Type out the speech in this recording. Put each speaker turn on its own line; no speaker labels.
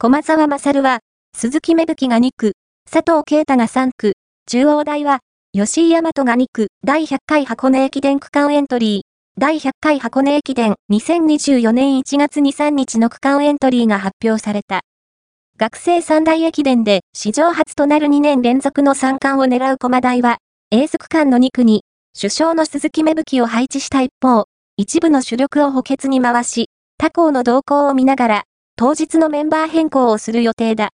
駒沢勝は、鈴木芽吹が2区、佐藤啓太が3区、中央大は、吉井大和が2区、第100回箱根駅伝区間エントリー、第100回箱根駅伝2024年1月2、3日の区間エントリーが発表された。学生三大駅伝で史上初となる2年連続の三冠を狙う駒大は、エース区間の2区に、首相の鈴木芽吹を配置した一方、一部の主力を補欠に回し、他校の動向を見ながら、当日のメンバー変更をする予定だ。